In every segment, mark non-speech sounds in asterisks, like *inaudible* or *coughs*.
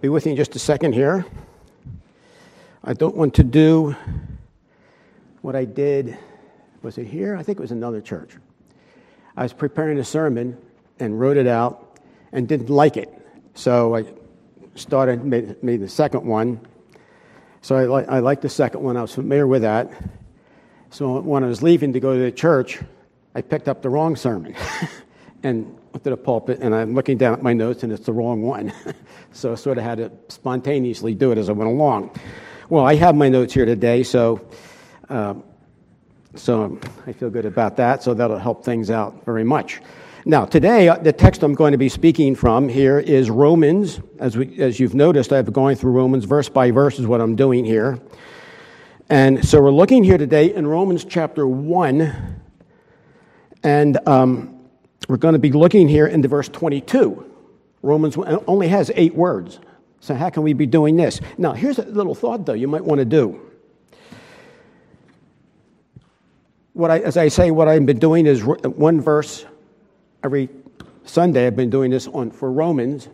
Be with me just a second here. I don't want to do what I did. Was it here? I think it was another church. I was preparing a sermon and wrote it out and didn't like it. So I started, made, made the second one. So I, li- I liked the second one. I was familiar with that. So when I was leaving to go to the church, I picked up the wrong sermon *laughs* and went to the pulpit, and I'm looking down at my notes, and it's the wrong one. *laughs* so I sort of had to spontaneously do it as I went along. Well, I have my notes here today, so uh, so I feel good about that. So that'll help things out very much. Now, today, uh, the text I'm going to be speaking from here is Romans. As, we, as you've noticed, I've been going through Romans verse by verse, is what I'm doing here. And so we're looking here today in Romans chapter 1, and um, we're going to be looking here into verse 22. Romans uh, only has eight words. So, how can we be doing this? Now, here's a little thought, though, you might want to do. What I, as I say, what I've been doing is uh, one verse every Sunday. I've been doing this on, for Romans.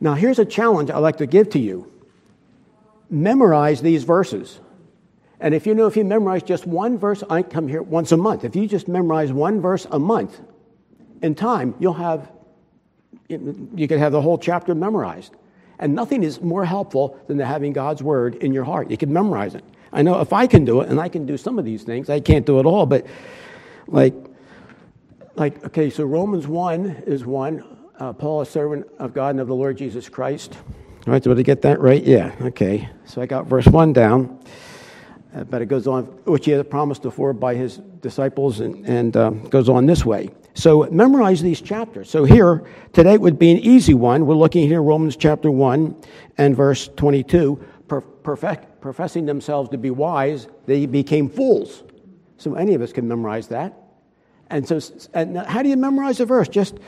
Now, here's a challenge I'd like to give to you memorize these verses. And if you know, if you memorize just one verse, I come here once a month. If you just memorize one verse a month, in time, you'll have, you can have the whole chapter memorized. And nothing is more helpful than having God's word in your heart. You can memorize it. I know if I can do it, and I can do some of these things, I can't do it all, but like, like okay, so Romans 1 is one. Uh, Paul, a servant of God and of the Lord Jesus Christ. All right, did I get that right? Yeah, okay. So I got verse 1 down. Uh, but it goes on, which he had promised before by his disciples, and, and uh, goes on this way. So memorize these chapters. So here, today would be an easy one. We're looking here, Romans chapter 1 and verse 22. Perfect, professing themselves to be wise, they became fools. So any of us can memorize that. And so, and how do you memorize a verse? Just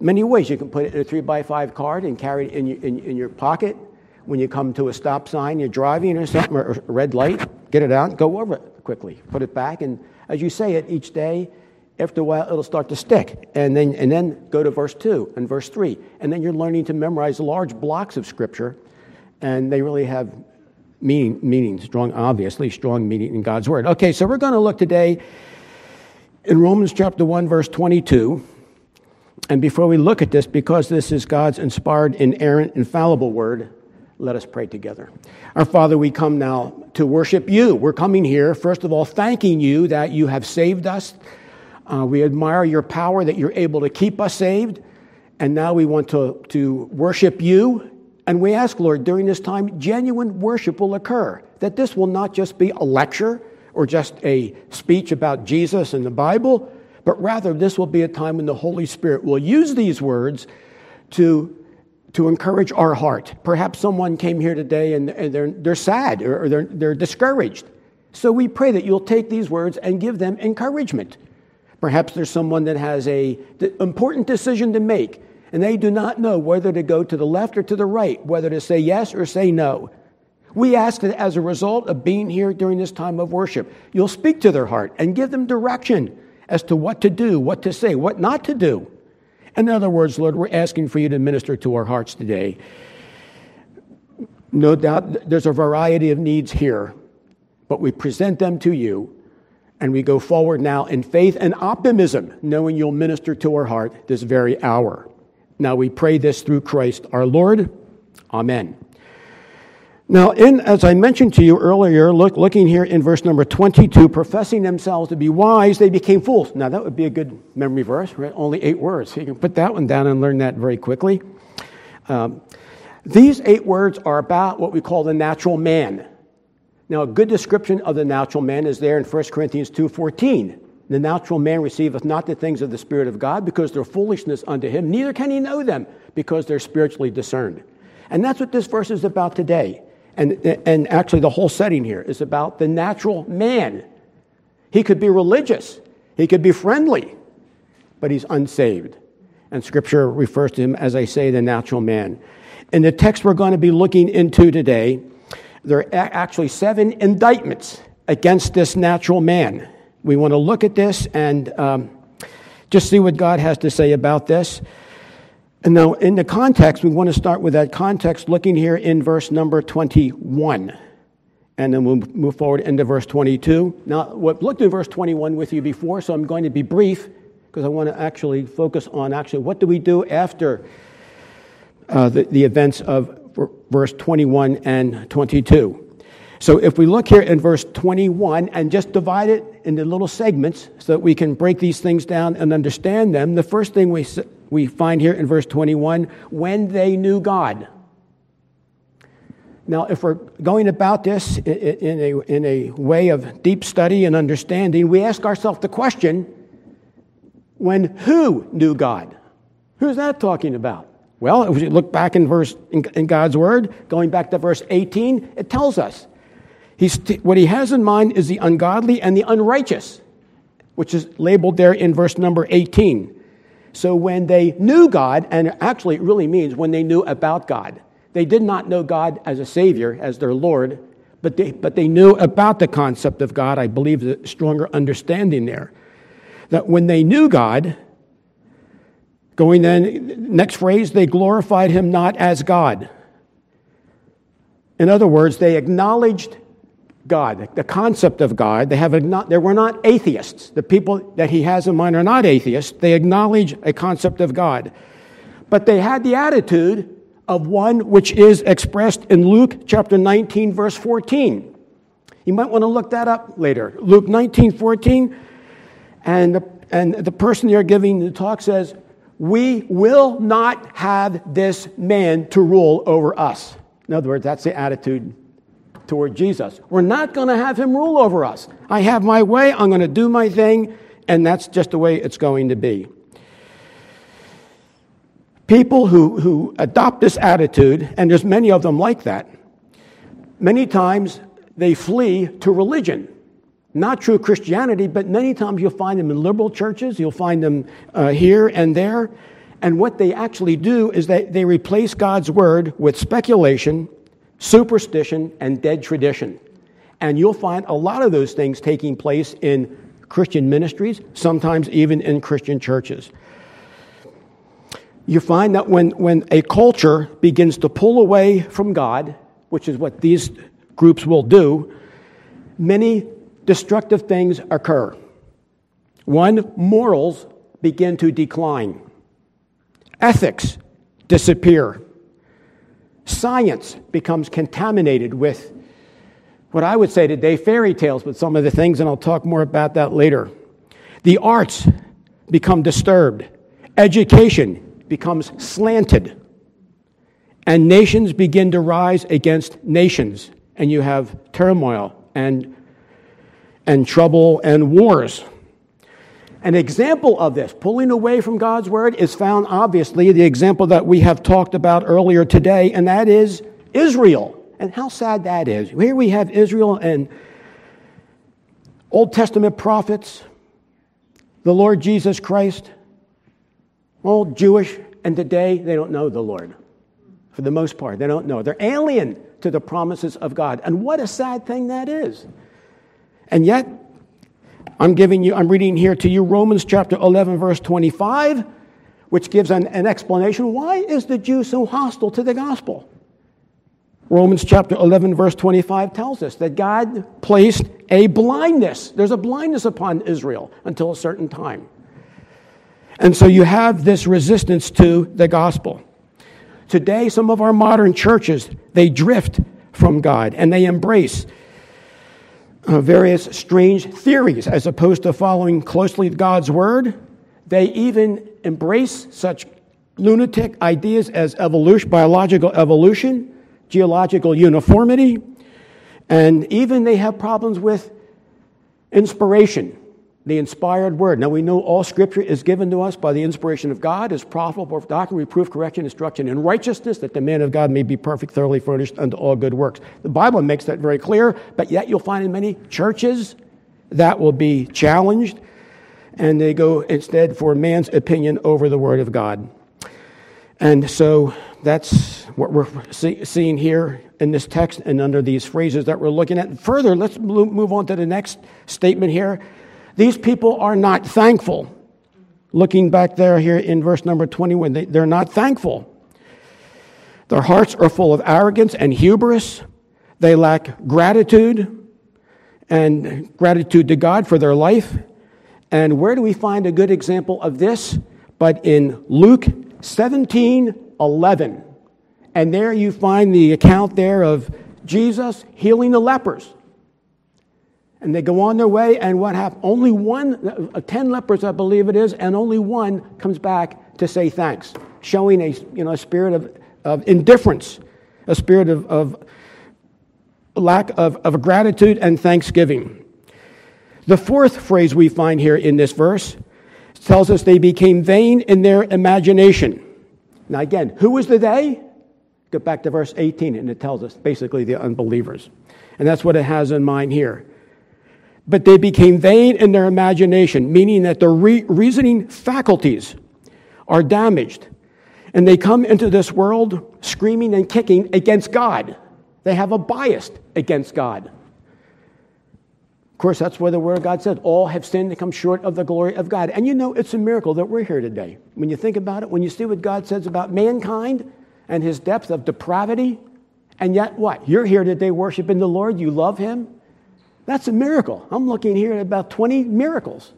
many ways. You can put it in a three by five card and carry it in your, in, in your pocket. When you come to a stop sign, you're driving or something, or a red light, get it out, go over it quickly, put it back, and as you say it each day, after a while it'll start to stick and then and then go to verse 2 and verse 3 and then you're learning to memorize large blocks of scripture and they really have meaning meaning strong obviously strong meaning in god's word okay so we're going to look today in romans chapter 1 verse 22 and before we look at this because this is god's inspired inerrant infallible word let us pray together. Our Father, we come now to worship you. We're coming here, first of all, thanking you that you have saved us, uh, we admire your power that you're able to keep us saved. And now we want to, to worship you. And we ask, Lord, during this time, genuine worship will occur. That this will not just be a lecture or just a speech about Jesus and the Bible, but rather this will be a time when the Holy Spirit will use these words to, to encourage our heart. Perhaps someone came here today and, and they're, they're sad or, or they're, they're discouraged. So we pray that you'll take these words and give them encouragement. Perhaps there's someone that has a important decision to make, and they do not know whether to go to the left or to the right, whether to say yes or say no. We ask that as a result of being here during this time of worship, you'll speak to their heart and give them direction as to what to do, what to say, what not to do. In other words, Lord, we're asking for you to minister to our hearts today. No doubt there's a variety of needs here, but we present them to you and we go forward now in faith and optimism, knowing you'll minister to our heart this very hour. Now we pray this through Christ our Lord. Amen. Now, in, as I mentioned to you earlier, look, looking here in verse number 22, professing themselves to be wise, they became fools. Now, that would be a good memory verse, right? Only eight words. You can put that one down and learn that very quickly. Um, these eight words are about what we call the natural man. Now, a good description of the natural man is there in 1 Corinthians 2.14. The natural man receiveth not the things of the Spirit of God because they're foolishness unto him, neither can he know them because they're spiritually discerned. And that's what this verse is about today. And, and actually, the whole setting here is about the natural man. He could be religious, he could be friendly, but he's unsaved. And Scripture refers to him, as I say, the natural man. In the text we're going to be looking into today, there are actually seven indictments against this natural man. We want to look at this and um, just see what God has to say about this. And now, in the context, we want to start with that context, looking here in verse number 21. And then we'll move forward into verse 22. Now, we've looked at verse 21 with you before, so I'm going to be brief because I want to actually focus on actually what do we do after uh, the, the events of verse 21 and 22. So if we look here in verse 21 and just divide it into little segments so that we can break these things down and understand them, the first thing we, we find here in verse 21 when they knew God. Now, if we're going about this in a, in a way of deep study and understanding, we ask ourselves the question when who knew God? Who's that talking about? Well, if we look back in verse in, in God's word, going back to verse 18, it tells us He's, what he has in mind is the ungodly and the unrighteous, which is labeled there in verse number 18. So when they knew God, and actually it really means when they knew about God, they did not know God as a Savior, as their Lord, but they, but they knew about the concept of God. I believe the stronger understanding there. That when they knew God, going then, next phrase, they glorified Him not as God. In other words, they acknowledged God, the concept of God. They, have not, they were not atheists. The people that he has in mind are not atheists. They acknowledge a concept of God. But they had the attitude of one which is expressed in Luke chapter 19, verse 14. You might want to look that up later. Luke 19, 14. And the, and the person you're giving the talk says, We will not have this man to rule over us. In other words, that's the attitude toward Jesus. We're not going to have him rule over us. I have my way, I'm going to do my thing, and that's just the way it's going to be. People who, who adopt this attitude, and there's many of them like that, many times they flee to religion. Not true Christianity, but many times you'll find them in liberal churches, you'll find them uh, here and there. And what they actually do is that they replace God's word with speculation superstition, and dead tradition. And you'll find a lot of those things taking place in Christian ministries, sometimes even in Christian churches. You find that when, when a culture begins to pull away from God, which is what these groups will do, many destructive things occur. One, morals begin to decline, ethics disappear, Science becomes contaminated with what I would say today fairy tales with some of the things, and I'll talk more about that later. The arts become disturbed, education becomes slanted, and nations begin to rise against nations, and you have turmoil and, and trouble and wars. An example of this, pulling away from God's word, is found obviously the example that we have talked about earlier today, and that is Israel. And how sad that is. Here we have Israel and Old Testament prophets, the Lord Jesus Christ, all Jewish, and today they don't know the Lord. For the most part, they don't know. They're alien to the promises of God. And what a sad thing that is. And yet, I'm giving you, I'm reading here to you Romans chapter 11, verse 25, which gives an, an explanation. Why is the Jew so hostile to the gospel? Romans chapter 11, verse 25 tells us that God placed a blindness. There's a blindness upon Israel until a certain time. And so you have this resistance to the gospel. Today, some of our modern churches, they drift from God and they embrace uh, various strange theories as opposed to following closely God's word. They even embrace such lunatic ideas as evolution, biological evolution, geological uniformity, and even they have problems with inspiration the inspired word. Now we know all scripture is given to us by the inspiration of God, is profitable for doctrine, reproof, correction, instruction in righteousness, that the man of God may be perfect, thoroughly furnished unto all good works. The Bible makes that very clear, but yet you'll find in many churches that will be challenged, and they go instead for man's opinion over the word of God. And so that's what we're see, seeing here in this text and under these phrases that we're looking at. Further, let's move on to the next statement here these people are not thankful looking back there here in verse number 21, they, they're not thankful. Their hearts are full of arrogance and hubris. They lack gratitude and gratitude to God for their life. And where do we find a good example of this? But in Luke 17 11. And there you find the account there of Jesus healing the lepers. And they go on their way, and what happened? Only one, uh, 10 lepers, I believe it is, and only one comes back to say thanks, showing a, you know, a spirit of, of indifference, a spirit of, of lack of, of gratitude and thanksgiving. The fourth phrase we find here in this verse tells us they became vain in their imagination. Now, again, who was the they? Go back to verse 18, and it tells us basically the unbelievers. And that's what it has in mind here. But they became vain in their imagination, meaning that their re- reasoning faculties are damaged. And they come into this world screaming and kicking against God. They have a bias against God. Of course, that's where the Word of God said, All have sinned and come short of the glory of God. And you know, it's a miracle that we're here today. When you think about it, when you see what God says about mankind and his depth of depravity, and yet what? You're here today worshiping the Lord, you love Him, that's a miracle. I'm looking here at about 20 miracles.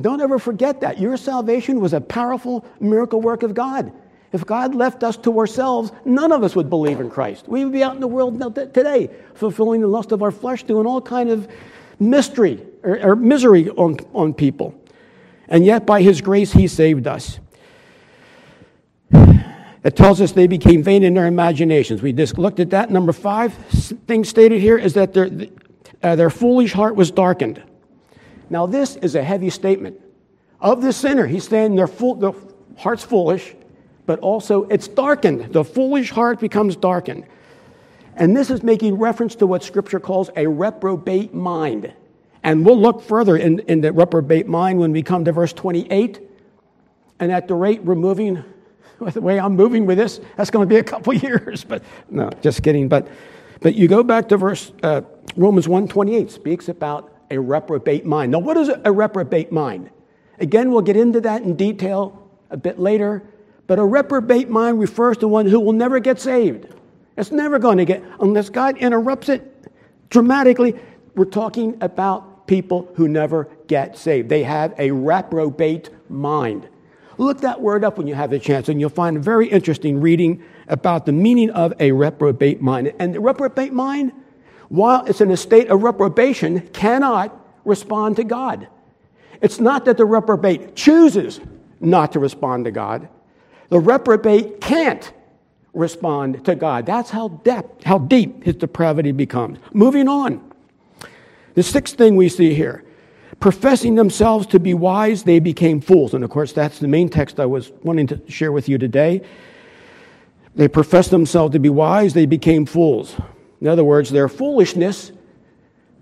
Don't ever forget that. Your salvation was a powerful miracle work of God. If God left us to ourselves, none of us would believe in Christ. We would be out in the world today, fulfilling the lust of our flesh, doing all kind of mystery or, or misery on, on people. And yet, by His grace, He saved us. It tells us they became vain in their imaginations. We just looked at that. Number five thing stated here is that uh, their foolish heart was darkened. Now, this is a heavy statement. Of the sinner, he's saying their, their heart's foolish, but also it's darkened. The foolish heart becomes darkened. And this is making reference to what Scripture calls a reprobate mind. And we'll look further in, in the reprobate mind when we come to verse 28. And at the rate we're moving, *laughs* the way I'm moving with this, that's going to be a couple *laughs* years. But no, just kidding. But but you go back to verse uh, Romans 1:28 speaks about a reprobate mind. Now, what is a reprobate mind? Again, we'll get into that in detail a bit later. But a reprobate mind refers to one who will never get saved. It's never going to get, unless God interrupts it dramatically. We're talking about people who never get saved. They have a reprobate mind. Look that word up when you have the chance, and you'll find a very interesting reading about the meaning of a reprobate mind. And the reprobate mind, while it's in a state of reprobation, cannot respond to God. It's not that the reprobate chooses not to respond to God. The reprobate can't respond to God. That's how, depth, how deep his depravity becomes. Moving on. The sixth thing we see here professing themselves to be wise, they became fools. And of course, that's the main text I was wanting to share with you today. They professed themselves to be wise, they became fools. In other words, their foolishness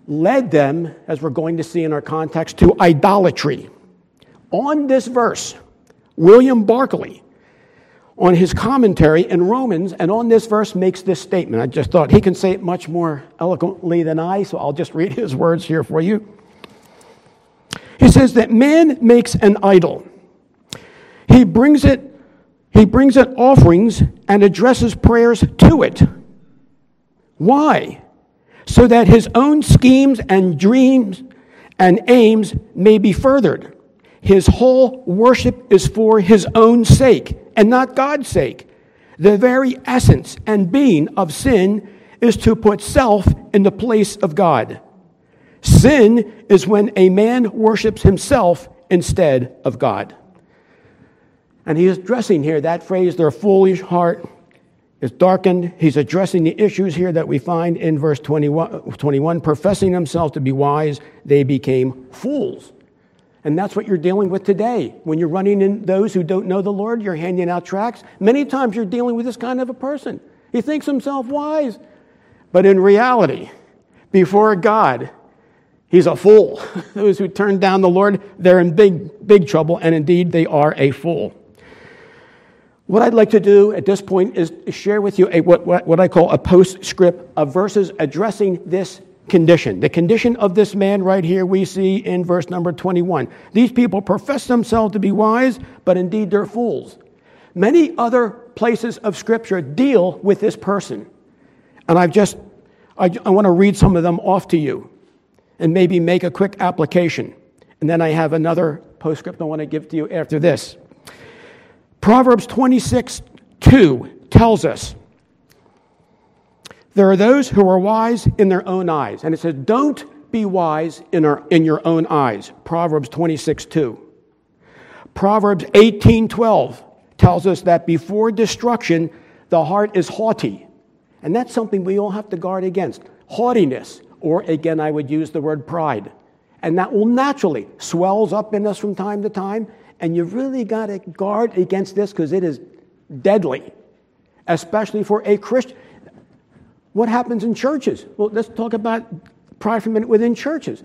led them, as we're going to see in our context, to idolatry. On this verse, William Barclay, on his commentary in Romans, and on this verse makes this statement. I just thought he can say it much more eloquently than I, so I'll just read *laughs* his words here for you. He says that man makes an idol. He brings it he brings it offerings and addresses prayers to it. Why? So that his own schemes and dreams and aims may be furthered. His whole worship is for his own sake and not God's sake. The very essence and being of sin is to put self in the place of God. Sin is when a man worships himself instead of God. And he is addressing here that phrase, their foolish heart is darkened. He's addressing the issues here that we find in verse 21, 21 professing themselves to be wise, they became fools. And that's what you're dealing with today. When you're running in those who don't know the Lord, you're handing out tracts. Many times you're dealing with this kind of a person. He thinks himself wise. But in reality, before God, he's a fool. *laughs* those who turn down the Lord, they're in big, big trouble, and indeed they are a fool. What I'd like to do at this point is share with you a, what, what, I call a postscript of verses addressing this condition. The condition of this man right here we see in verse number 21. These people profess themselves to be wise, but indeed they're fools. Many other places of Scripture deal with this person. And I've just, I, I want to read some of them off to you and maybe make a quick application. And then I have another postscript I want to give to you after this. Proverbs 26 2 tells us there are those who are wise in their own eyes. And it says, don't be wise in, our, in your own eyes. Proverbs 26 2. Proverbs 18 12 tells us that before destruction, the heart is haughty. And that's something we all have to guard against haughtiness, or again, I would use the word pride. And that will naturally swells up in us from time to time. And you've really got to guard against this because it is deadly, especially for a Christian. What happens in churches? Well, let's talk about pride for a minute within churches.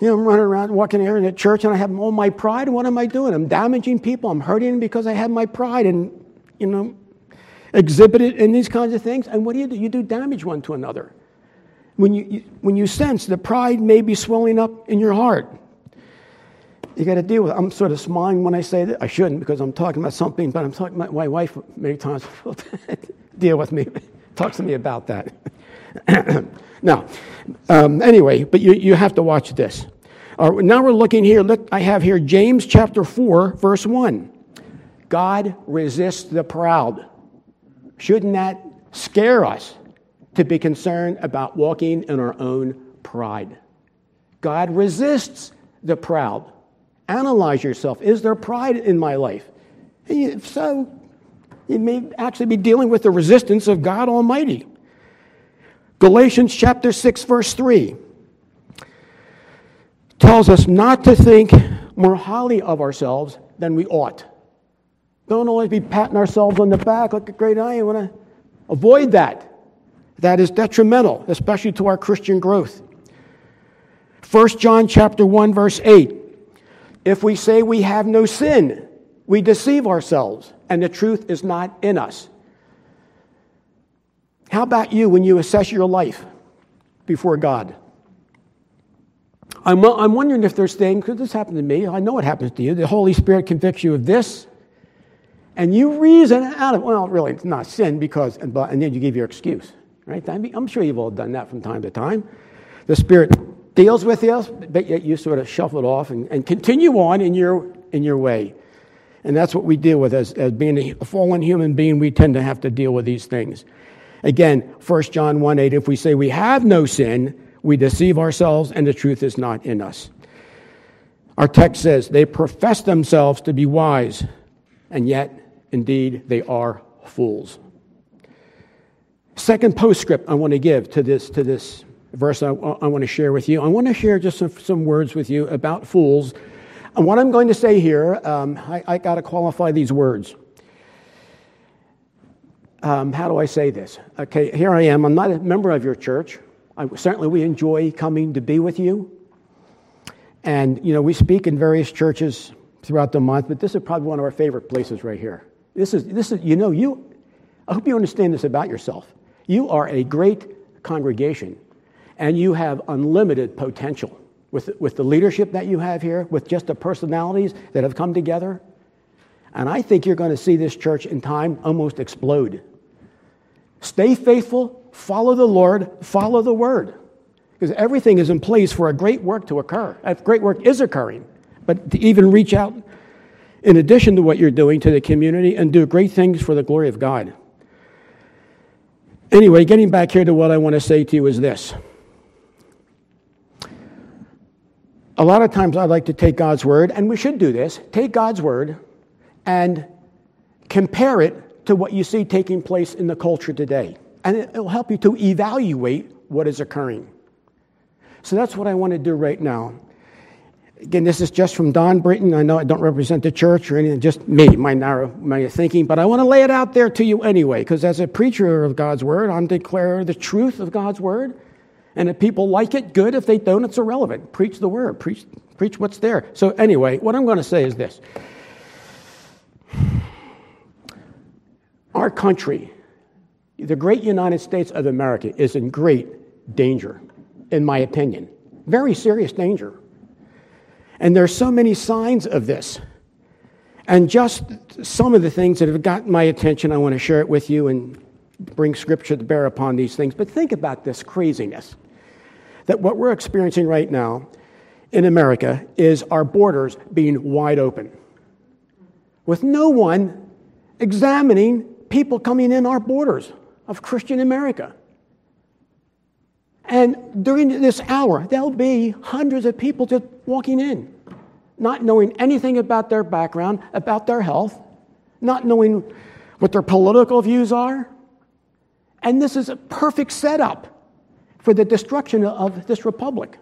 You know, I'm running around, walking here in a church, and I have all my pride. What am I doing? I'm damaging people. I'm hurting them because I have my pride and, you know, exhibit it in these kinds of things. And what do you do? You do damage one to another. When you, you when you sense the pride may be swelling up in your heart, you got to deal with it. I'm sort of smiling when I say that. I shouldn't because I'm talking about something, but I'm talking about my wife many times *laughs* will *laughs* deal with me *laughs* talks to me about that. *clears throat* now, um, anyway, but you, you have to watch this. Now we're looking here. Look, I have here James chapter 4, verse 1. God resists the proud. Shouldn't that scare us to be concerned about walking in our own pride? God resists the proud. Analyze yourself. Is there pride in my life? If so, you may actually be dealing with the resistance of God Almighty. Galatians chapter 6, verse 3 tells us not to think more highly of ourselves than we ought. Don't always be patting ourselves on the back, look at great I am. Want to avoid that. That is detrimental, especially to our Christian growth. 1 John chapter 1, verse 8. If we say we have no sin, we deceive ourselves, and the truth is not in us. How about you when you assess your life before God? I'm, I'm wondering if there's things, because this happened to me, I know it happens to you. The Holy Spirit convicts you of this, and you reason out of, well, really, it's not sin because, and, and then you give your excuse, right? I'm sure you've all done that from time to time. The Spirit deals with you, but yet you sort of shuffle it off and, and continue on in your, in your way. And that's what we deal with as, as being a fallen human being. We tend to have to deal with these things. Again, 1 John 1 8, if we say we have no sin, we deceive ourselves and the truth is not in us. Our text says they profess themselves to be wise, and yet, indeed, they are fools. Second postscript I want to give to this, to this verse I, I want to share with you. I want to share just some, some words with you about fools and what I'm going to say here, um, I, I got to qualify these words. Um, how do I say this? Okay, here I am. I'm not a member of your church. I, certainly, we enjoy coming to be with you. And, you know, we speak in various churches throughout the month, but this is probably one of our favorite places right here. This is, this is you know, you, I hope you understand this about yourself. You are a great congregation, and you have unlimited potential with, with the leadership that you have here, with just the personalities that have come together. And I think you're going to see this church in time almost explode. Stay faithful, follow the Lord, follow the word. Because everything is in place for a great work to occur. A great work is occurring. But to even reach out, in addition to what you're doing to the community, and do great things for the glory of God. Anyway, getting back here to what I want to say to you is this. A lot of times I like to take God's word, and we should do this take God's word and compare it to what you see taking place in the culture today. And it will help you to evaluate what is occurring. So that's what I want to do right now. Again, this is just from Don Britton. I know I don't represent the church or anything, just me, my narrow my thinking, but I want to lay it out there to you anyway, because as a preacher of God's word, I'm declaring the truth of God's word. And if people like it, good. If they don't, it's irrelevant. Preach the word, preach, preach what's there. So, anyway, what I'm going to say is this Our country, the great United States of America, is in great danger. in my opinion. Very serious danger. And there's so many signs of this. And just some of the things that have gotten my attention, I want to share it with you and bring scripture to bear upon these things. But think about this craziness that what we're experiencing right now in America is our borders being wide open with no one examining people coming in our borders of Christian America. And during this hour, there'll be hundreds of people just walking in, not knowing anything about their background, about their health, not knowing what their political views are. And this is a perfect setup for the destruction of this republic.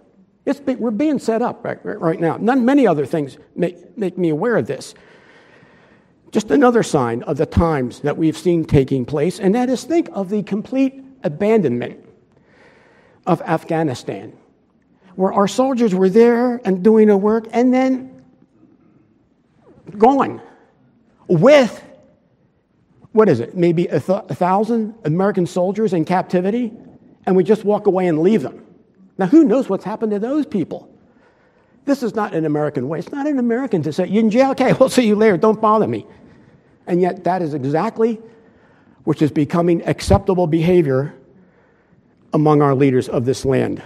We're being set up right, right now. Many other things make, make me aware of this. Just another sign of the times that we've seen taking place, and that is think of the complete abandonment of Afghanistan, where our soldiers were there and doing their work and then gone with, what is it, maybe a, th- a thousand American soldiers in captivity, and we just walk away and leave them. Now, who knows what's happened to those people? This is not an American way. It's not an American to say, You're in jail? Okay, *laughs* we'll see you later. Don't bother me. And yet, that is exactly which is becoming acceptable behavior among our leaders of this land.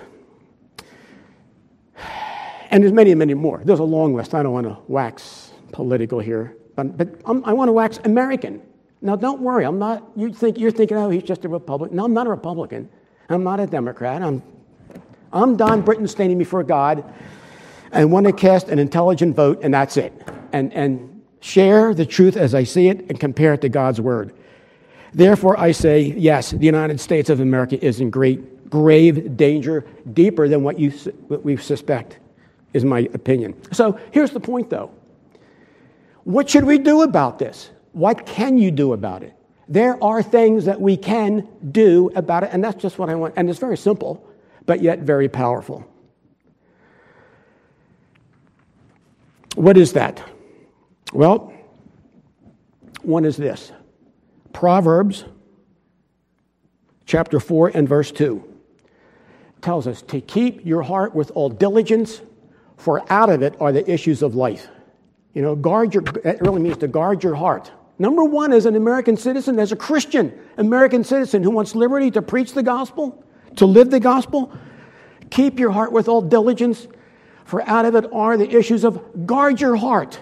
And there's many, many more. There's a long list. I don't want to wax political here, but, but i want to wax American. Now, don't worry. I'm not. You think you're thinking, oh, he's just a Republican. No, I'm not a Republican. I'm not a Democrat. I'm, I'm Don Britton standing before God, and want to cast an intelligent vote, and that's it. And and share the truth as I see it, and compare it to God's word. Therefore, I say, yes, the United States of America is in great, grave danger, deeper than what, you, what we suspect, is my opinion. So here's the point, though. What should we do about this? What can you do about it? There are things that we can do about it, and that's just what I want. And it's very simple, but yet very powerful. What is that? Well, one is this Proverbs chapter 4 and verse 2 tells us to keep your heart with all diligence, for out of it are the issues of life. You know, guard your, it really means to guard your heart. Number one, as an American citizen, as a Christian American citizen who wants liberty to preach the gospel, to live the gospel, keep your heart with all diligence, for out of it are the issues of guard your heart.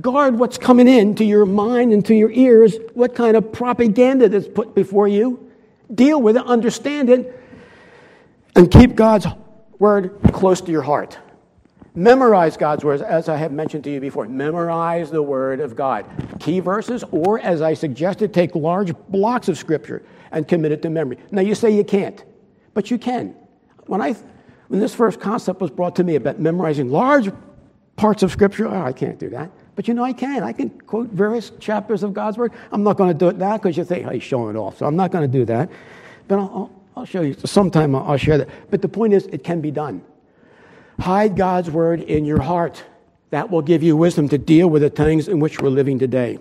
Guard what's coming in to your mind and to your ears, what kind of propaganda that's put before you. Deal with it, understand it, and keep God's word close to your heart. Memorize God's words, as I have mentioned to you before. Memorize the word of God. Key verses, or as I suggested, take large blocks of scripture and commit it to memory. Now, you say you can't, but you can. When, I, when this first concept was brought to me about memorizing large parts of scripture, oh, I can't do that. But you know, I can. I can quote various chapters of God's Word. I'm not going to do it now because you think, oh, he's showing it off. So I'm not going to do that. But I'll, I'll show you. Sometime I'll share that. But the point is, it can be done. Hide God's Word in your heart. That will give you wisdom to deal with the things in which we're living today.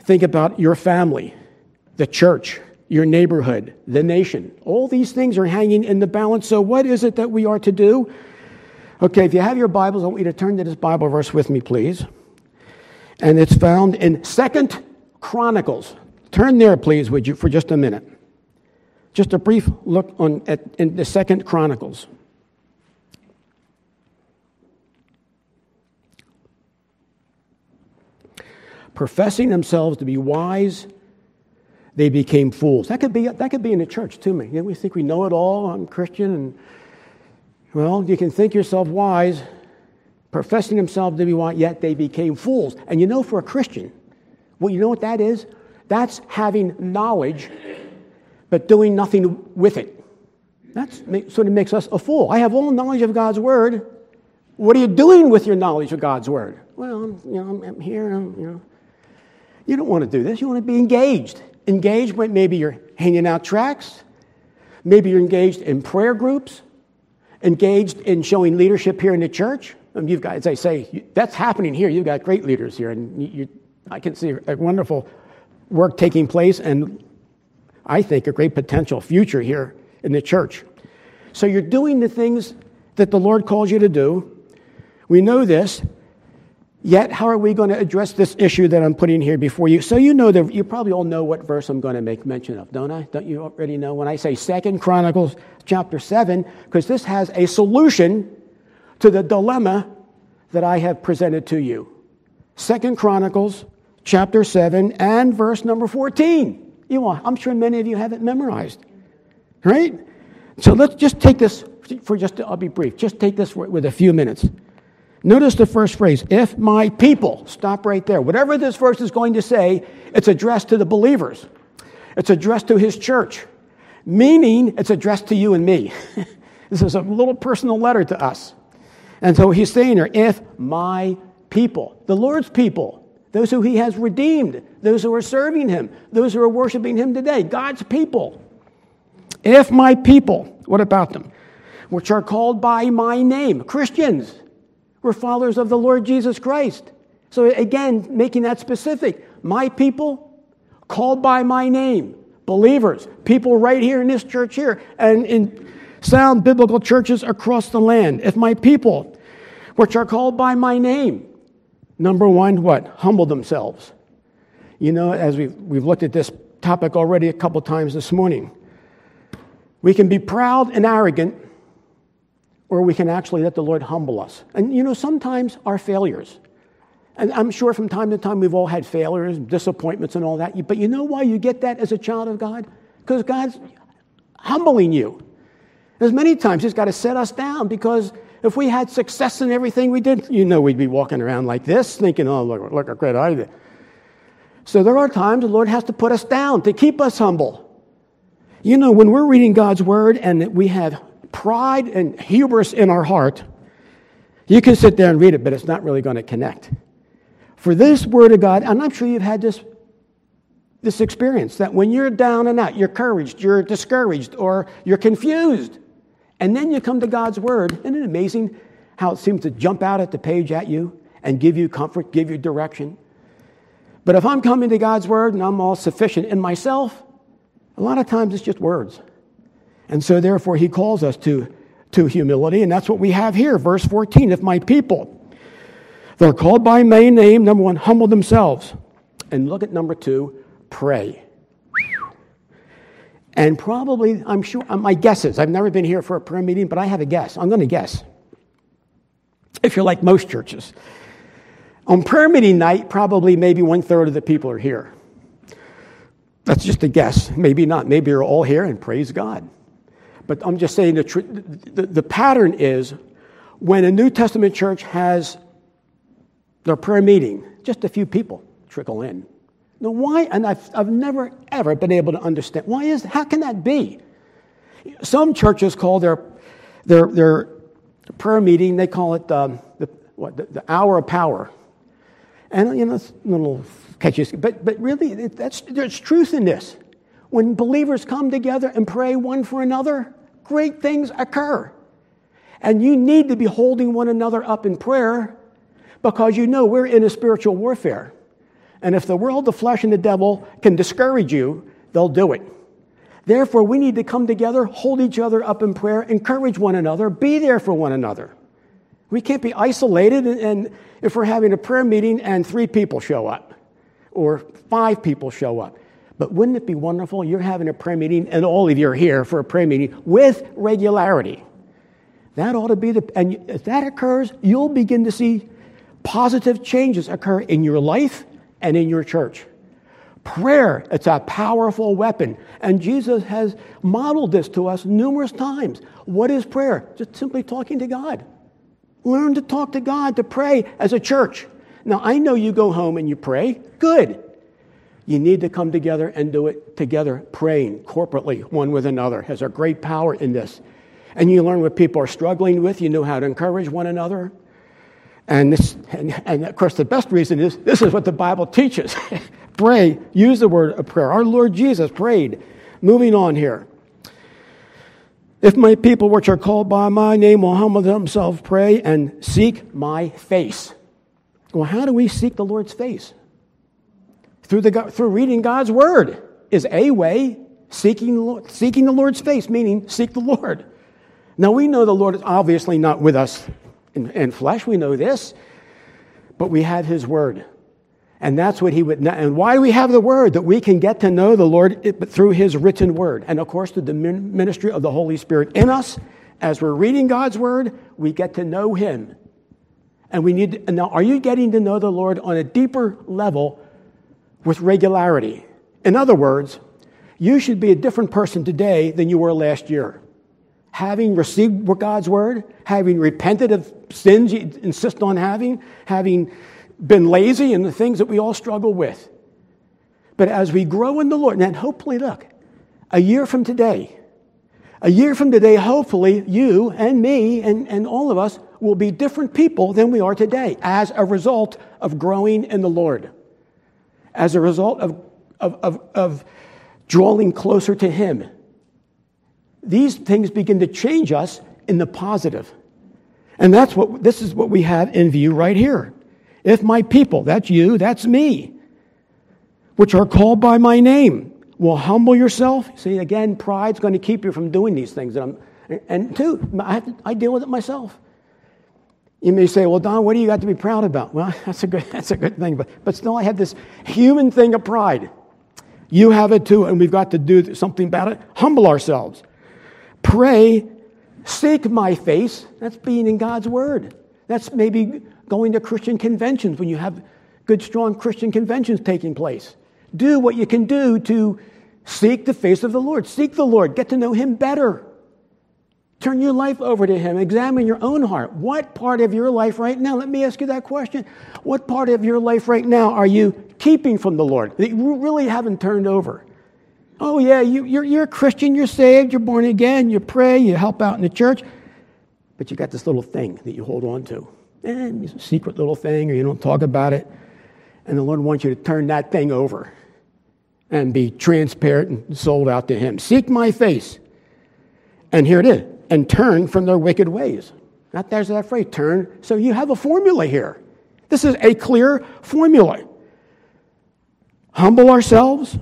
Think about your family, the church, your neighborhood, the nation. All these things are hanging in the balance. So, what is it that we are to do? Okay, if you have your Bibles, I want you to turn to this Bible verse with me, please. And it's found in Second Chronicles. Turn there, please, would you, for just a minute. Just a brief look on at, in the Second Chronicles. Professing themselves to be wise, they became fools. That could be, that could be in the church, too. Me. we think we know it all. I'm Christian, and well, you can think yourself wise, professing themselves to be wise, yet they became fools. And you know, for a Christian, well, you know what that is? That's having knowledge, but doing nothing with it. That sort of makes us a fool. I have all knowledge of God's word. What are you doing with your knowledge of God's word? Well, I'm, you know, I'm, here. I'm, you know, you don't want to do this. You want to be engaged. Engaged, maybe you're hanging out tracts. Maybe you're engaged in prayer groups engaged in showing leadership here in the church. And you've got, as I say, that's happening here. You've got great leaders here, and you, I can see a wonderful work taking place, and I think a great potential future here in the church. So you're doing the things that the Lord calls you to do. We know this. Yet, how are we going to address this issue that I'm putting here before you? So you know that you probably all know what verse I'm going to make mention of, don't I? Don't you already know when I say Second Chronicles chapter 7 because this has a solution to the dilemma that I have presented to you. Second Chronicles chapter 7 and verse number 14. You I'm sure many of you have it memorized. Right? So let's just take this for just I'll be brief. Just take this with a few minutes. Notice the first phrase, if my people. Stop right there. Whatever this verse is going to say, it's addressed to the believers. It's addressed to his church, meaning it's addressed to you and me. *laughs* this is a little personal letter to us. And so he's saying here, if my people, the Lord's people, those who he has redeemed, those who are serving him, those who are worshiping him today, God's people. If my people, what about them? Which are called by my name, Christians. We're followers of the Lord Jesus Christ. So again, making that specific. My people, called by my name, believers, people right here in this church here, and in sound biblical churches across the land. If my people, which are called by my name, number one, what? Humble themselves. You know, as we've, we've looked at this topic already a couple times this morning, we can be proud and arrogant or we can actually let the Lord humble us. And you know, sometimes our failures, and I'm sure from time to time we've all had failures, disappointments, and all that, but you know why you get that as a child of God? Because God's humbling you. There's many times He's got to set us down because if we had success in everything we did, you know we'd be walking around like this, thinking, oh, look, look how great I did. So there are times the Lord has to put us down to keep us humble. You know, when we're reading God's Word and we have pride and hubris in our heart, you can sit there and read it, but it's not really going to connect. For this word of God, and I'm sure you've had this, this experience that when you're down and out, you're encouraged, you're discouraged, or you're confused, and then you come to God's word, isn't it amazing how it seems to jump out at the page at you and give you comfort, give you direction? But if I'm coming to God's word and I'm all sufficient in myself, a lot of times it's just words. And so, therefore, he calls us to, to humility, and that's what we have here. Verse 14 If my people, they're called by my name, number one, humble themselves. And look at number two, pray. And probably, I'm sure, uh, my guess is, I've never been here for a prayer meeting, but I have a guess. I'm going to guess. If you're like most churches, on prayer meeting night, probably maybe one third of the people are here. That's just a guess. Maybe not. Maybe you're all here and praise God. But I'm just saying the, the, the pattern is when a New Testament church has their prayer meeting, just a few people trickle in. Now, why? And I've, I've never, ever been able to understand. Why is, how can that be? Some churches call their, their, their prayer meeting, they call it um, the, what, the, the, hour of power. And, you know, it's a little catchy, but, but really, that's, there's truth in this. When believers come together and pray one for another, great things occur. And you need to be holding one another up in prayer because you know we're in a spiritual warfare. And if the world, the flesh, and the devil can discourage you, they'll do it. Therefore, we need to come together, hold each other up in prayer, encourage one another, be there for one another. We can't be isolated, and if we're having a prayer meeting and three people show up, or five people show up, but wouldn't it be wonderful? You're having a prayer meeting, and all of you are here for a prayer meeting with regularity. That ought to be the, and if that occurs, you'll begin to see positive changes occur in your life and in your church. Prayer, it's a powerful weapon. And Jesus has modeled this to us numerous times. What is prayer? Just simply talking to God. Learn to talk to God, to pray as a church. Now, I know you go home and you pray. Good. You need to come together and do it together, praying corporately, one with another. Has a great power in this. And you learn what people are struggling with. You know how to encourage one another. And, this, and, and of course, the best reason is this is what the Bible teaches. *laughs* Pray, use the word of prayer. Our Lord Jesus prayed. Moving on here. If my people, which are called by my name, will humble themselves, pray, and seek my face. Well, how do we seek the Lord's face? through, the, through reading God's Word is a way. Seeking seeking the Lord's face, meaning seek the Lord. Now, we know the Lord is obviously not with us in, in flesh. We know this. But we have His Word. And that's what he would. And why do we have the word? That we can get to know the Lord eh, through his written word. And of course, through the ministry of the Holy Spirit in us. As we're reading God's word, we get to know him. And we need. now, are you getting to know the Lord on a deeper level with regularity? In other words, you should be a different person today than you were last year. Having received God's word, having repented of sins you insist on having, having been lazy and the things that we all struggle with. But as we grow in the Lord, and hopefully, look, a year from today, a year from today, hopefully, you and me and, and all of us will be different people than we are today as a result of growing in the Lord, as a result of, of, of, of drawing closer to Him. These things begin to change us in the positive. And that's what this is what we have in view right here. If my people, that's you, that's me, which are called by my name, will humble yourself. See, again, pride's going to keep you from doing these things. And, I'm, and two, I, to, I deal with it myself. You may say, well, Don, what do you got to be proud about? Well, *laughs* that's a good, that's a good thing. But, but still, I have this human thing of pride. You have it too, and we've got to do something about it. Humble ourselves. Pray, seek my face. That's being in God's word. That's maybe going to Christian conventions when you have good, strong Christian conventions taking place. Do what you can do to seek the face of the Lord. Seek the Lord. Get to know Him better. Turn your life over to Him. Examine your own heart. What part of your life right now, let me ask you that question. What part of your life right now are you keeping from the Lord that you really haven't turned over? Oh, yeah, you, you're, you're a Christian, you're saved, you're born again, you pray, you help out in the church, but you got this little thing that you hold on to eh, it's a secret little thing, or you don't talk about it. And the Lord wants you to turn that thing over and be transparent and sold out to Him. Seek my face. And here it is. And turn from their wicked ways. Not there's that phrase, turn. So you have a formula here. This is a clear formula. Humble ourselves,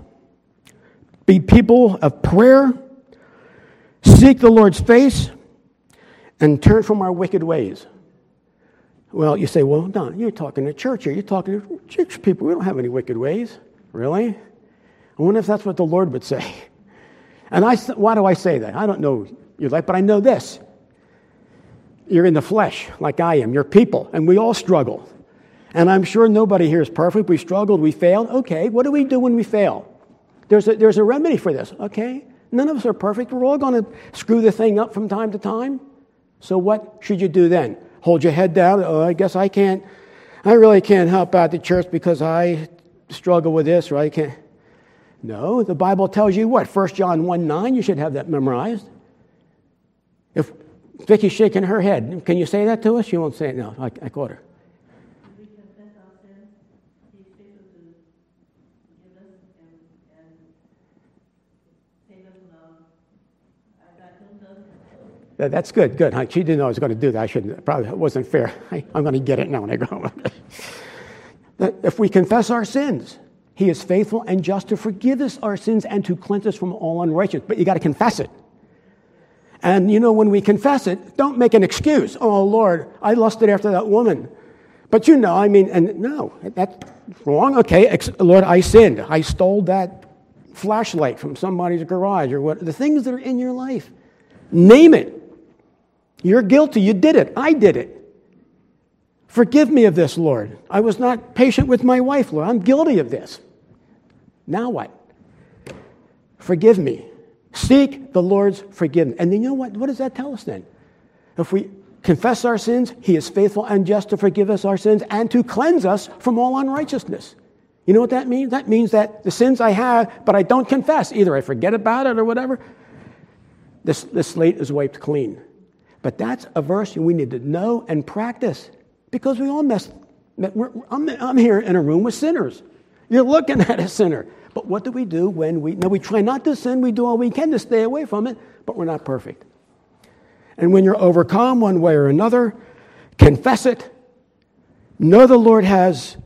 be people of prayer, seek the Lord's face, and turn from our wicked ways. Well, you say, well, Don, you're talking to church here. You're talking to church people. We don't have any wicked ways. Really? I wonder if that's what the Lord would say. And I, why do I say that? I don't know your life, but I know this. You're in the flesh, like I am. You're people, and we all struggle. And I'm sure nobody here is perfect. We struggled, we failed. Okay, what do we do when we fail? There's a, there's a remedy for this. Okay, none of us are perfect. We're all going to screw the thing up from time to time. So, what should you do then? Hold your head down. Oh, I guess I can't, I really can't help out the church because I struggle with this or I can't. No, the Bible tells you what? 1 John 1 9, you should have that memorized. If Vicky's shaking her head, can you say that to us? She won't say it. No, I, I caught her. That's good, good. She didn't know I was going to do that. I shouldn't, probably wasn't fair. *laughs* I, am going to get it now when I go. home. *laughs* if we confess our sins, he is faithful and just to forgive us our sins and to cleanse us from all unrighteousness. But you got to confess it. And you know, when we confess it, don't make an excuse. Oh, Lord, I lusted after that woman. But you know, I mean, and no, that's wrong. Okay, Lord, I sinned. I stole that flashlight from somebody's garage or what. The things that are in your life. Name it. You're guilty. You did it. I did it. Forgive me of this, Lord. I was not patient with my wife, Lord. I'm guilty of this. Now what? Forgive me. Seek the Lord's forgiveness. And then you know what? What does that tell us then? If we confess our sins, He is faithful and just to forgive us our sins and to cleanse us from all unrighteousness. You know what that means? That means that the sins I have, but I don't confess, either I forget about it or whatever, this, this slate is wiped clean. But that's a verse we need to know and practice because we all mess. I'm, I'm here in a room with sinners. You're looking *laughs* at a sinner. But what do we do when we, now we try not to sin, we do all we can to stay away from it, but we're not perfect. And when you're overcome one way or another, confess it, know the Lord has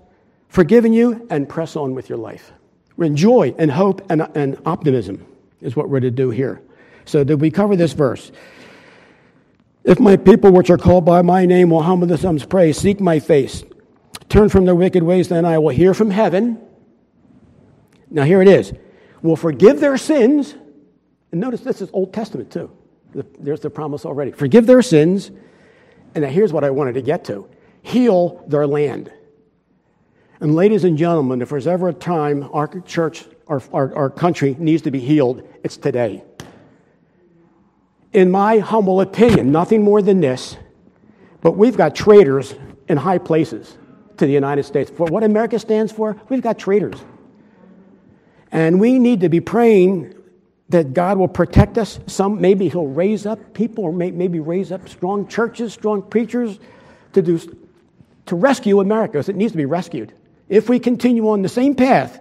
forgiven you, and press on with your life. Enjoy and hope and, and optimism. is what we're to do here. So, did we cover this verse? If my people, which are called by my name, will humble themselves, pray, seek my face, turn from their wicked ways, then I will hear from heaven. Now, here it is will forgive their sins. And notice this is Old Testament too. There's the promise already. Forgive their sins. And now here's what I wanted to get to heal their land. And, ladies and gentlemen, if there's ever a time our church, our, our, our country needs to be healed, it's today in my humble opinion, nothing more than this, but we've got traitors in high places to the United States. For what America stands for, we've got traitors. And we need to be praying that God will protect us. Some, maybe He'll raise up people, or may, maybe raise up strong churches, strong preachers to, do, to rescue America, it needs to be rescued. If we continue on the same path,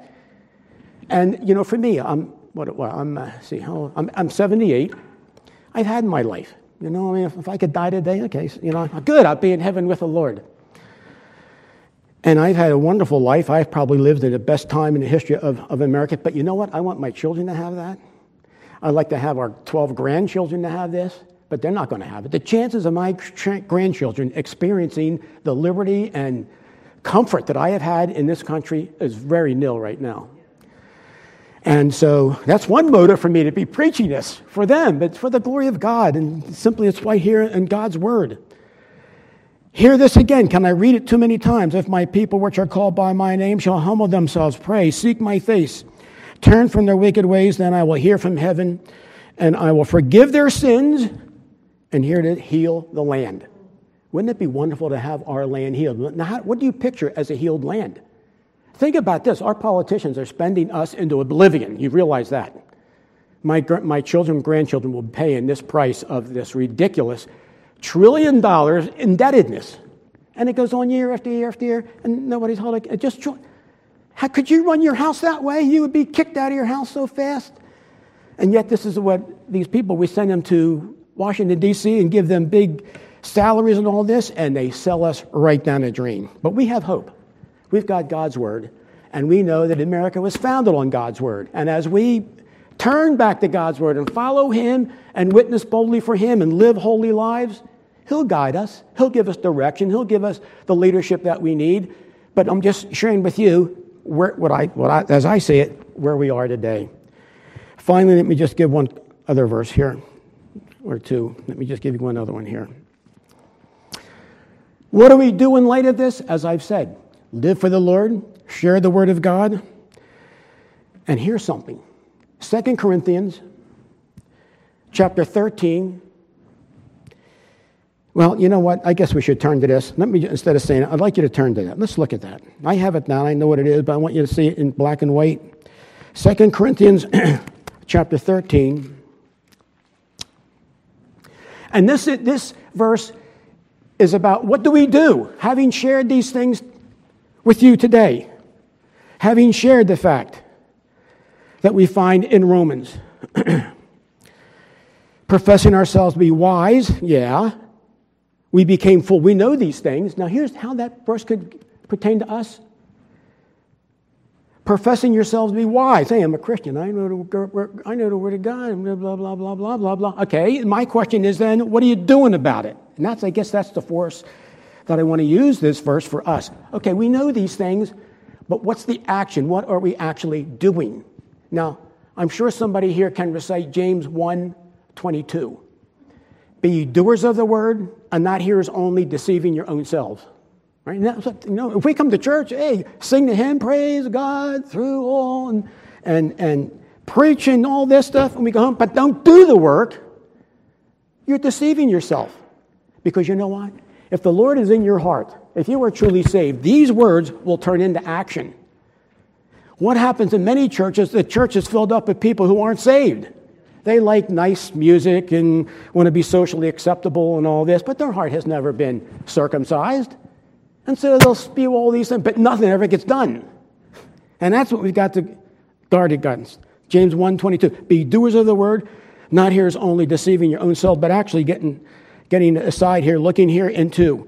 and you know, for me, I'm what? Well, I'm uh, see, how, I'm, I'm 78. I've had my life. You know, I mean, if, if I could die today, okay, you know, good, I'll be in heaven with the Lord. And I've had a wonderful life. I've probably lived in the best time in the history of, of America. But you know what? I want my children to have that. I'd like to have our 12 grandchildren to have this, but they're not going to have it. The chances of my grandchildren experiencing the liberty and comfort that I have had in this country is very nil right now. And so that's one motive for me to be preaching this for them, but for the glory of God. And simply it's right here in God's word. Hear this again. Can I read it too many times? If my people, which are called by my name, shall humble themselves, pray, seek my face, turn from their wicked ways, then I will hear from heaven, and I will forgive their sins, and here to heal the land. Wouldn't it be wonderful to have our land healed? Now, how, what do you picture as a healed land? Think about this our politicians are spending us into oblivion. You realize that. My, my children and grandchildren will be paying this price of this ridiculous trillion dollars indebtedness. And it goes on year after year after year, and nobody's holding it. Just how could you run your house that way? You would be kicked out of your house so fast. And yet, this is what these people we send them to Washington, D.C., and give them big salaries and all this, and they sell us right down a drain. But we have hope. We've got God's Word, and we know that America was founded on God's Word. And as we turn back to God's Word and follow Him and witness boldly for Him and live holy lives, He'll guide us. He'll give us direction. He'll give us the leadership that we need. But I'm just sharing with you where, what I, what I, as I see it, where we are today. Finally, let me just give one other verse here, or two. Let me just give you one other one here. What do we do in light of this? As I've said, live for the Lord, share the Word of God. And here's something Second Corinthians chapter 13. Well, you know what? I guess we should turn to this. Let me, instead of saying it, I'd like you to turn to that. Let's look at that. I have it now. I know what it is, but I want you to see it in black and white. Second Corinthians *clears throat* chapter 13. And this, this verse is about what do we do? Having shared these things with you today, having shared the fact that we find in Romans. *clears throat* Professing ourselves to be wise, yeah. We became full. We know these things. Now, here's how that verse could pertain to us. Professing yourselves to be wise. Hey, I'm a Christian. I know the, I know the Word of God. Blah, blah, blah, blah, blah, blah, blah. Okay, my question is then, what are you doing about it? And that's, I guess, that's the force that I want to use this verse for us. Okay, we know these things, but what's the action? What are we actually doing? Now, I'm sure somebody here can recite James 1 22. Be doers of the word and not hearers only, deceiving your own selves. Right? You know, if we come to church, hey, sing the hymn, praise God through all, and, and, and preaching all this stuff, and we go home, but don't do the work, you're deceiving yourself. Because you know what? If the Lord is in your heart, if you are truly saved, these words will turn into action. What happens in many churches? The church is filled up with people who aren't saved. They like nice music and want to be socially acceptable and all this, but their heart has never been circumcised. And so they'll spew all these things, but nothing ever gets done. And that's what we've got to guard against. James 1.22, be doers of the word, not hearers only, deceiving your own self, but actually getting getting aside here, looking here into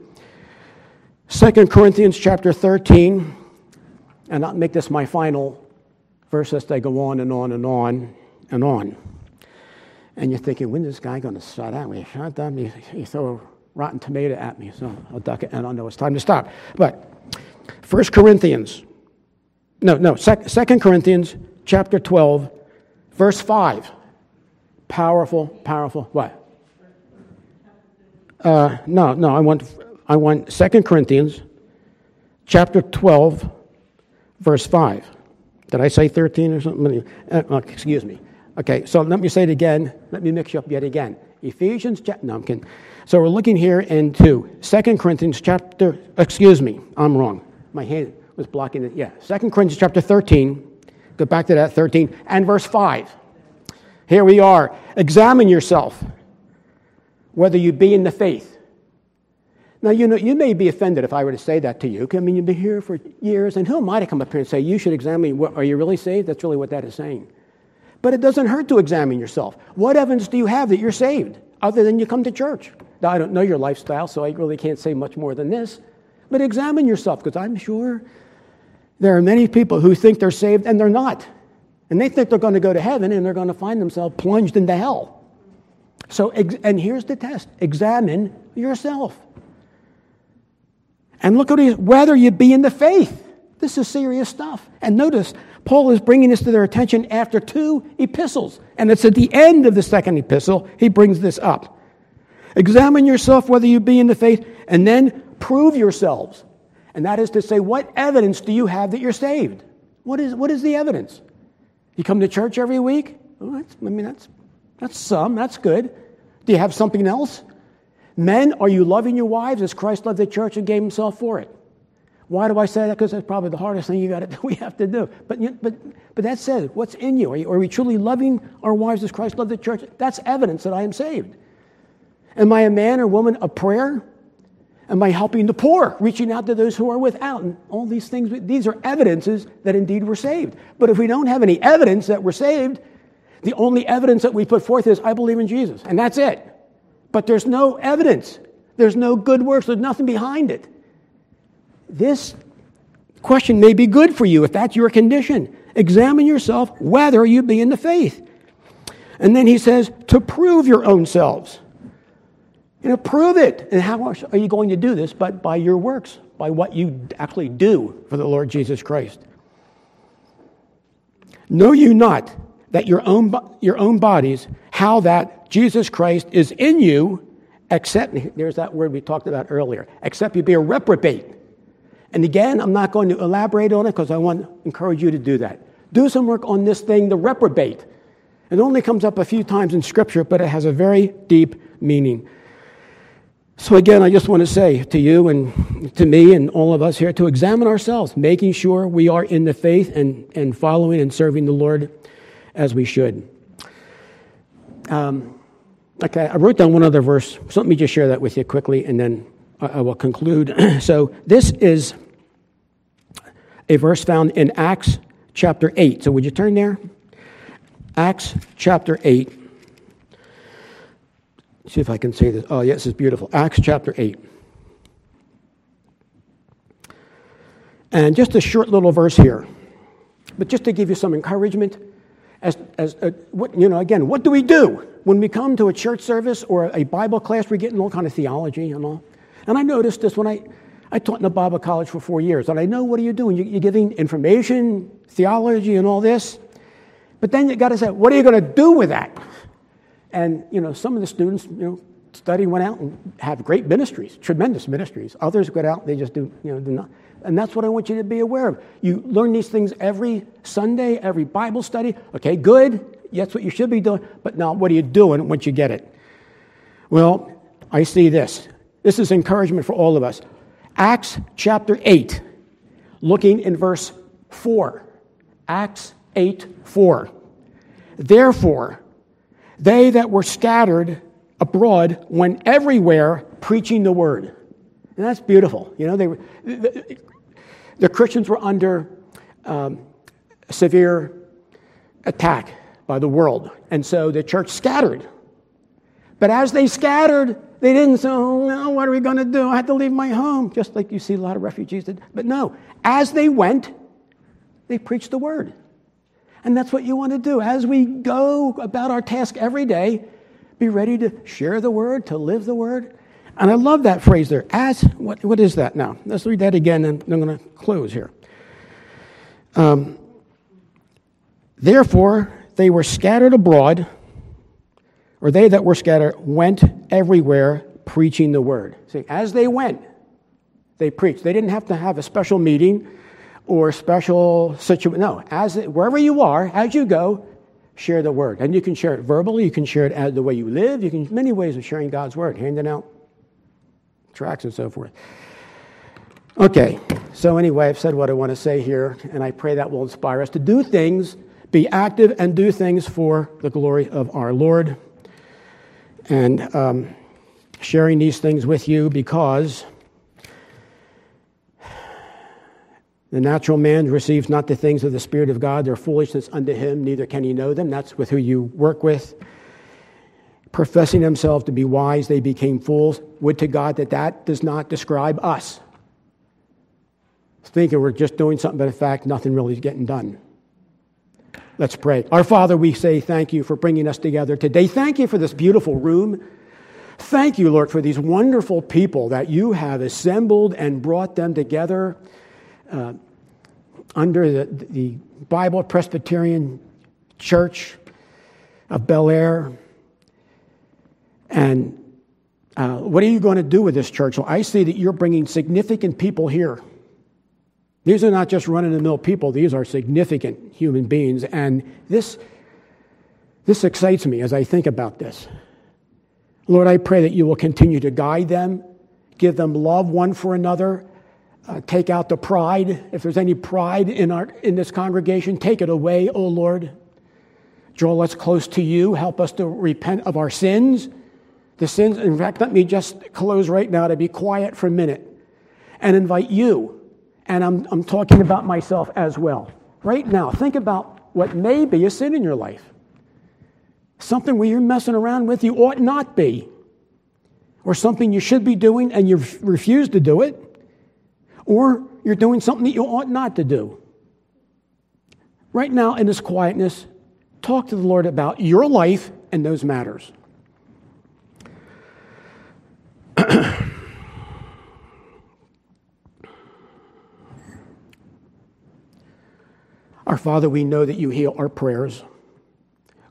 2 Corinthians chapter 13, and I'll make this my final verse as they go on and on and on. and on. And you're thinking, when is this guy going to shut at me? Shut me. He throw a rotten tomato at me, so I'll duck it, and I'll know it's time to stop. But 1 Corinthians, no, no, 2 Corinthians chapter 12, verse 5. Powerful, powerful, what? Uh, no, no, I want, I want 2 Corinthians chapter 12, verse 5. Did I say 13 or something? Uh, excuse me. Okay, so let me say it again. Let me mix you up yet again. Ephesians, no, I'm kidding. So we're looking here into 2 Corinthians chapter, excuse me, I'm wrong. My hand was blocking it. Yeah, 2 Corinthians chapter 13. Go back to that 13 and verse 5. Here we are. Examine yourself whether you be in the faith. Now, you know, you may be offended if I were to say that to you. I mean, you've been here for years, and who am I to come up here and say, you should examine, are you really saved? That's really what that is saying. But it doesn't hurt to examine yourself. What evidence do you have that you're saved other than you come to church? Now, I don't know your lifestyle, so I really can't say much more than this. But examine yourself, because I'm sure there are many people who think they're saved and they're not. And they think they're going to go to heaven and they're going to find themselves plunged into hell. So, and here's the test examine yourself. And look at whether you be in the faith. This is serious stuff. And notice, Paul is bringing this to their attention after two epistles. And it's at the end of the second epistle he brings this up. Examine yourself whether you be in the faith, and then prove yourselves. And that is to say, what evidence do you have that you're saved? What is, what is the evidence? You come to church every week? Well, I mean, that's, that's some, that's good. Do you have something else? Men, are you loving your wives as Christ loved the church and gave himself for it? Why do I say that? Because that's probably the hardest thing you got to *laughs* we have to do. But, but, but that says, what's in you? Are, you? are we truly loving our wives as Christ loved the church? That's evidence that I am saved. Am I a man or woman of prayer? Am I helping the poor, reaching out to those who are without? And all these things, these are evidences that indeed we're saved. But if we don't have any evidence that we're saved, the only evidence that we put forth is, I believe in Jesus. And that's it. But there's no evidence. There's no good works. There's nothing behind it. This question may be good for you if that's your condition. Examine yourself whether you be in the faith. And then he says, to prove your own selves. You know, prove it. And how are you going to do this? But by your works, by what you actually do for the Lord Jesus Christ. Know you not that your own, your own bodies, how that Jesus Christ is in you, except, there's that word we talked about earlier, except you be a reprobate. And again, I'm not going to elaborate on it because I want to encourage you to do that. Do some work on this thing, the reprobate. It only comes up a few times in Scripture, but it has a very deep meaning. So, again, I just want to say to you and to me and all of us here to examine ourselves, making sure we are in the faith and, and following and serving the Lord as we should. Um, okay, I wrote down one other verse. So let me just share that with you quickly, and then I, I will conclude. *clears throat* so, this is a verse found in Acts chapter 8. So, would you turn there? Acts chapter 8. See if I can say this. Oh, yes, it's beautiful. Acts chapter 8. And just a short little verse here. But just to give you some encouragement, as, as uh, what, you know, again, what do we do when we come to a church service or a Bible class? We're getting all kind of theology and all. And I noticed this when I, I taught in a Bible college for four years, and I know what are you doing? You're giving information, theology, and all this. But then you got to say, what are you going to do with that? And you know, some of the students, you know, study went out and have great ministries, tremendous ministries. Others go out, they just do, you know, do not. And that's what I want you to be aware of. You learn these things every Sunday, every Bible study. Okay, good. That's what you should be doing. But now, what are you doing once you get it? Well, I see this. This is encouragement for all of us. Acts chapter 8, looking in verse 4. Acts 8 4. Therefore, they that were scattered abroad went everywhere preaching the word. And that's beautiful. You know, they were, the, Christians were under um, severe attack by the world. And so the church scattered. But as they scattered, they didn't say, oh, no, what are we going to do? I had to leave my home, just like you see a lot of refugees did. But no, as they went, they preached the word. And that's what you want to do. As we go about our task every day, be ready to share the word, to live the word. And I love that phrase there. As, what, what is that now? Let's read that again, and I'm going to close here. Um, Therefore, they were scattered abroad, or they that were scattered went everywhere preaching the word. See, as they went, they preached. They didn't have to have a special meeting or special situation. No, as wherever you are, as you go, share the word. And you can share it verbally, you can share it as the way you live, you can many ways of sharing God's word, handing out tracts and so forth. Okay, so anyway, I've said what I want to say here, and I pray that will inspire us to do things, be active, and do things for the glory of our Lord. And um, sharing these things with you because The natural man receives not the things of the Spirit of God, they're foolishness unto him, neither can he know them. That's with who you work with. Professing themselves to be wise, they became fools. Would to God that that does not describe us. Thinking we're just doing something, but in fact, nothing really is getting done. Let's pray. Our Father, we say thank you for bringing us together today. Thank you for this beautiful room. Thank you, Lord, for these wonderful people that you have assembled and brought them together uh, under the, the Bible Presbyterian Church of Bel Air. And uh, what are you going to do with this church? Well, I see that you're bringing significant people here. These are not just run of the mill people, these are significant human beings. And this, this excites me as I think about this. Lord, I pray that you will continue to guide them, give them love one for another, uh, take out the pride. If there's any pride in, our, in this congregation, take it away, O Lord. Draw us close to you. Help us to repent of our sins. The sins, in fact, let me just close right now to be quiet for a minute and invite you. And I'm, I'm talking about myself as well. Right now, think about what may be a sin in your life. Something where you're messing around with you ought not be. Or something you should be doing and you refuse to do it or you're doing something that you ought not to do. Right now, in this quietness, talk to the Lord about your life and those matters. *coughs* our Father, we know that you heal our prayers.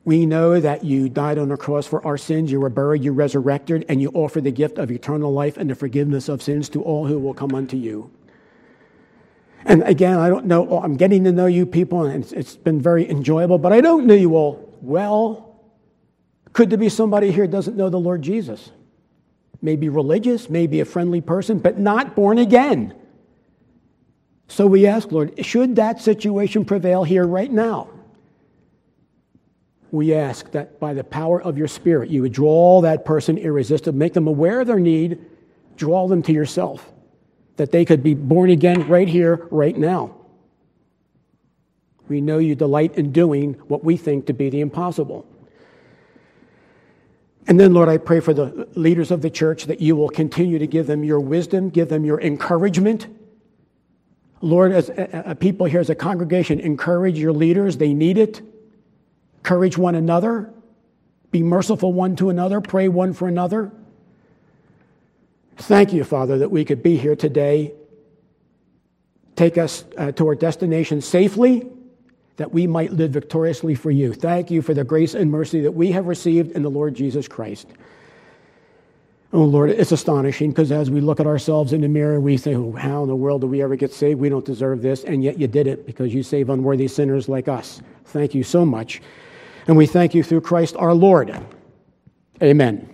We know that you died on the cross for our sins, you were buried, you resurrected, and you offer the gift of eternal life and the forgiveness of sins to all who will come unto you. And again, I don't know, I'm getting to know you people, and it's, been very enjoyable, but I don't know you all well. Could there be somebody here doesn't know the Lord Jesus? Maybe religious, maybe a friendly person, but not born again. So we ask, Lord, should that situation prevail here right now? We ask that by the power of your Spirit, you would draw that person irresistible, make them aware of their need, draw them to yourself that they could be born again right here, right now. We know you delight in doing what we think to be the impossible. And then, Lord, I pray for the leaders of the church that you will continue to give them your wisdom, give them your encouragement. Lord, as a people here, as a congregation, encourage your leaders. They need it. Encourage one another. Be merciful one to another. Pray one for another. Thank you, Father, that we could be here today. Take us uh, to our destination safely, that we might live victoriously for you. Thank you for the grace and mercy that we have received in the Lord Jesus Christ. Oh, Lord, it's astonishing because as we look at ourselves in the mirror, we say, oh, How in the world do we ever get saved? We don't deserve this. And yet you did it because you save unworthy sinners like us. Thank you so much. And we thank you through Christ our Lord. Amen.